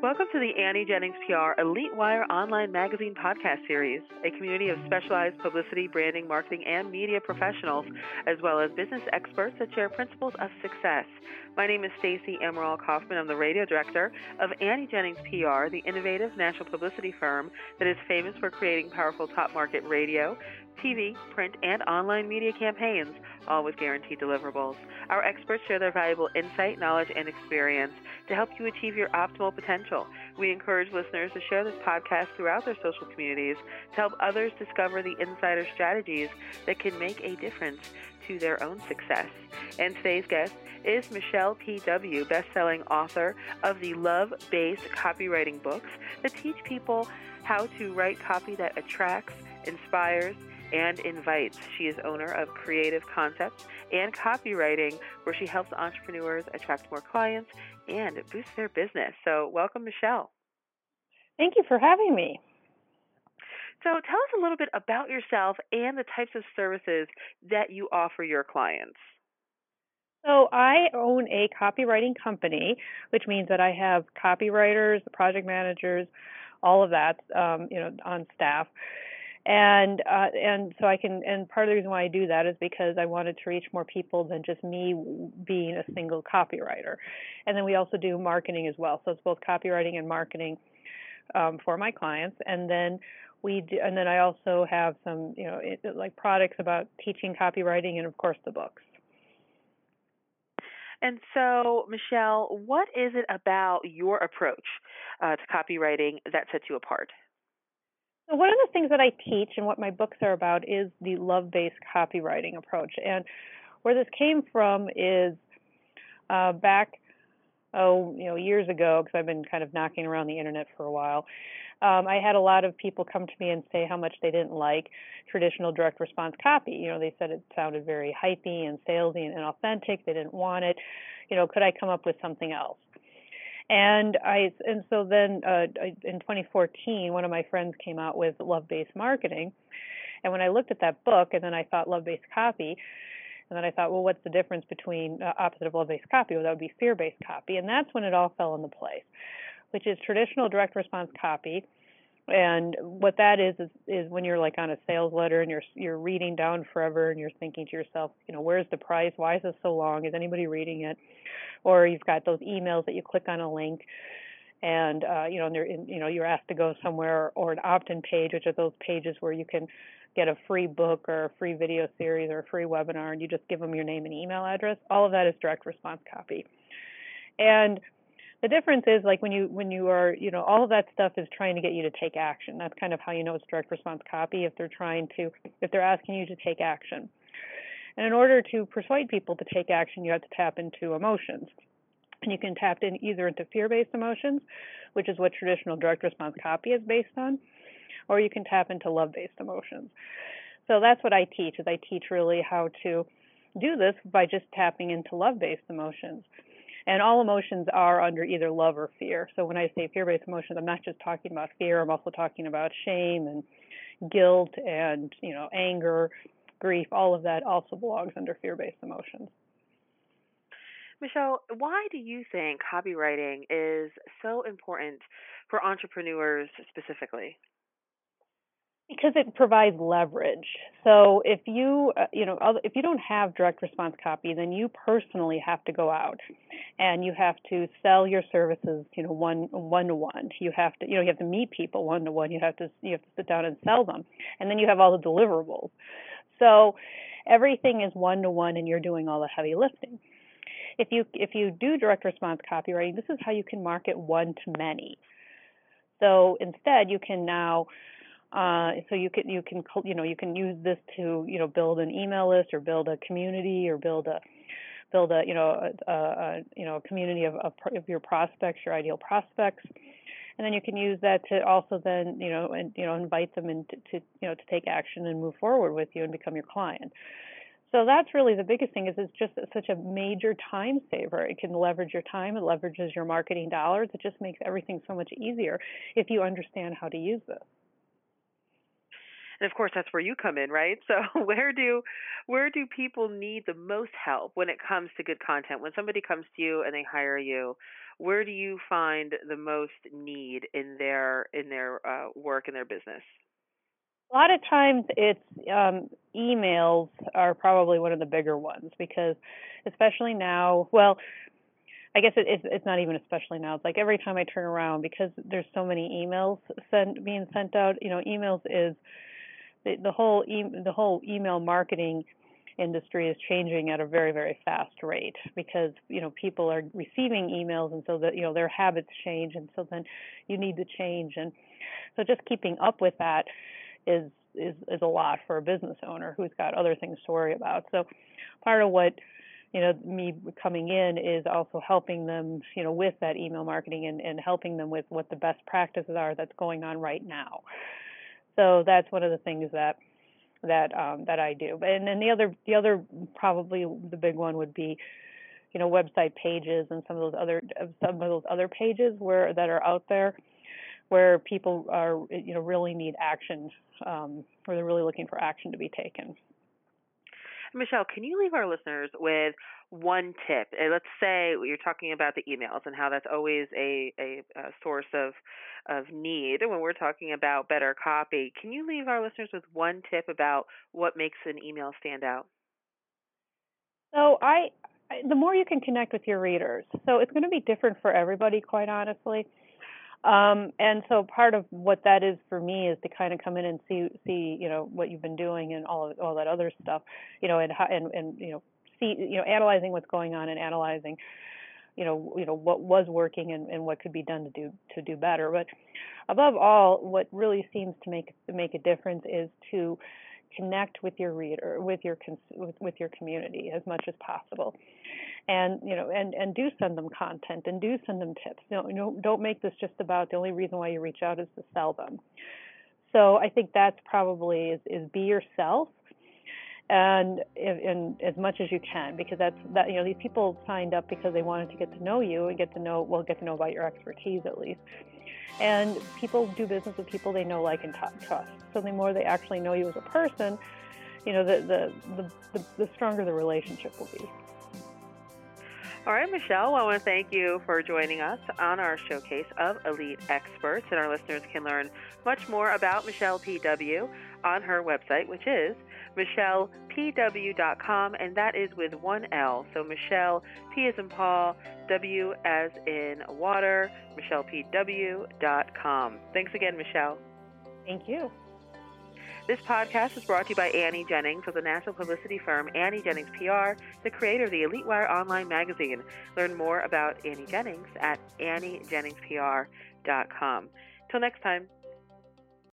Welcome to the Annie Jennings PR Elite Wire online magazine podcast series, a community of specialized publicity, branding, marketing, and media professionals, as well as business experts that share principles of success. My name is Stacy Emerald Kaufman. I'm the radio director of Annie Jennings PR, the innovative national publicity firm that is famous for creating powerful top market radio, TV, print, and online media campaigns, all with guaranteed deliverables. Our experts share their valuable insight, knowledge, and experience to help you achieve your optimal potential. We encourage listeners to share this podcast throughout their social communities to help others discover the insider strategies that can make a difference to their own success. And today's guest is Michele P.W., best-selling author of the love-based copywriting books that teach people how to write copy that attracts, inspires, and invites. She is owner of Creative Concepts and Copywriting, where she helps entrepreneurs attract more clients and boost their business. So, welcome, Michele. Thank you for having me. So, tell us a little bit about yourself and the types of services that you offer your clients. So, I own a copywriting company, which means that I have copywriters, project managers, all of that, um, you know, on staff and uh, and so I can and part of the reason why I do that is because I wanted to reach more people than just me being a single copywriter, and then we also do marketing as well. So it's both copywriting and marketing um, for my clients, and then we do, and then I also have some you know it, like products about teaching copywriting and of course the books. And so, Michele, what is it about your approach uh, to copywriting that sets you apart? So one of the things that I teach and what my books are about is the love-based copywriting approach. And where this came from is uh, back, oh, you know, years ago, because I've been kind of knocking around the internet for a while. Um, I had a lot of people come to me and say how much they didn't like traditional direct response copy. You know, they said it sounded very hypey and salesy and authentic. They didn't want it. You know, could I come up with something else? And I and so then uh, in 2014, one of my friends came out with love-based marketing, and when I looked at that book, and then I thought love-based copy, and then I thought, well, what's the difference between uh, opposite of love-based copy? Well, that would be fear-based copy, and that's when it all fell into place, which is traditional direct response copy and what that is is is when you're like on a sales letter and you're you're reading down forever and you're thinking to yourself you know where's the price? Why is this so long? Is anybody reading it? Or you've got those emails that you click on a link and uh, you know and in, you know you're asked to go somewhere or an opt-in page which are those pages where you can get a free book or a free video series or a free webinar and you just give them your name and email address. All of that is direct response copy. And the difference is like when you when you are you know all of that stuff is trying to get you to take action. That's kind of how you know it's direct response copy if they're trying to if they're asking you to take action. And in order to persuade people to take action you have to tap into emotions. And you can tap in either into fear-based emotions which is what traditional direct response copy is based on or you can tap into love-based emotions. So that's what i teach is i teach really how to do this by just tapping into love-based emotions and all emotions are under either love or fear. So when I say fear based emotions, I'm not just talking about fear, I'm also talking about shame and guilt and, you know, anger, grief, all of that also belongs under fear based emotions. Michele, why do you think copywriting is so important for entrepreneurs specifically? Because it provides leverage. So if you uh, you know if you don't have direct response copy, then you personally have to go out and you have to sell your services, you know, one one to one. You have to you know you have to meet people one to one. You have to you have to sit down and sell them, and then you have all the deliverables. So everything is one to one, and you're doing all the heavy lifting. If you if you do direct response copywriting, this is how you can market one to many. So instead, you can now uh, so you can you can you know you can use this to you know build an email list or build a community or build a build a you know a, a you know a community of, of, of your prospects your ideal prospects. And then you can use that to also then you know and you know invite them into to you know to take action and move forward with you and become your client. So that's really the biggest thing is it's just such a major time saver. It can leverage your time it leverages your marketing dollars it just makes everything so much easier if you understand how to use this and of course that's where you come in right so where do where do people need the most help when it comes to good content when somebody comes to you and they hire you where do you find the most need in their in their uh, work in their business? A lot of times it's um, emails are probably one of the bigger ones because, especially now, well, I guess it, it's it's not even especially now. It's like every time I turn around because there's so many emails sent being sent out. You know, emails is the, the whole e- the whole email marketing industry is changing at a very very fast rate because you know people are receiving emails and so that you know their habits change and so then you need to change and so just keeping up with that is is is a lot for a business owner who's got other things to worry about. So part of what you know me coming in is also helping them you know with that email marketing and, and helping them with what the best practices are that's going on right now. So that's one of the things that that um, that I do. And then the other the other probably the big one would be you know website pages and some of those other some of those other pages where that are out there where people are you know really need action um, where they're really looking for action to be taken. Michele, can you leave our listeners with one tip? Uh, let's say you're talking about the emails and how that's always a, a, a source of of need when we're talking about better copy. Can you leave our listeners with one tip about what makes an email stand out? So I, the more you can connect with your readers. So it's going to be different for everybody, quite honestly. Um, and so part of what that is for me is to kind of come in and see see you know what you've been doing and all of, all that other stuff, you know, and and and you know see you know analyzing what's going on and analyzing you know you know what was working and, and what could be done to do to do better. But above all, what really seems to make to make a difference is to connect with your reader with your with, with your community as much as possible. And you know and and do send them content and do send them tips. You know, don't make this just about the only reason why you reach out is to sell them. So i think that's probably is, is be yourself and in as much as you can because that's that you know these people signed up because they wanted to get to know you and get to know well get to know about your expertise at least and people do business with people they know like and trust so the more they actually know you as a person you know the the the, the, stronger the relationship will be all right, Michele, I want to thank you for joining us on our showcase of elite experts. And our listeners can learn much more about Michele PW on her website, which is michelepw.com, and that is with one L. So Michele, P as in Paul, W as in water, michelepw.com. Thanks again, Michele. Thank you. This podcast is brought to you by Annie Jennings of the national publicity firm Annie Jennings PR, the creator of the Elite Wire online magazine. Learn more about Annie Jennings at AnnieJenningsPR.com. Till next time.